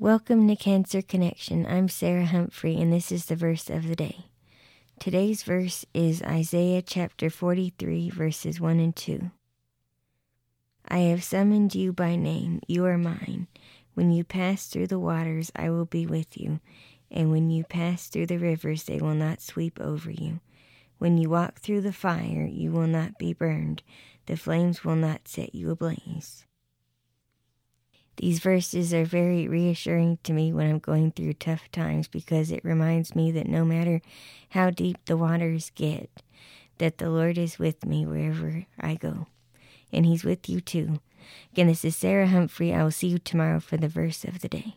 Welcome to Cancer Connection. I'm Sarah Humphrey, and this is the verse of the day. Today's verse is Isaiah chapter 43, verses 1 and 2. I have summoned you by name, you are mine. When you pass through the waters, I will be with you, and when you pass through the rivers, they will not sweep over you. When you walk through the fire, you will not be burned, the flames will not set you ablaze. These verses are very reassuring to me when I'm going through tough times because it reminds me that no matter how deep the waters get, that the Lord is with me wherever I go. And He's with you too. Again, this is Sarah Humphrey. I will see you tomorrow for the verse of the day.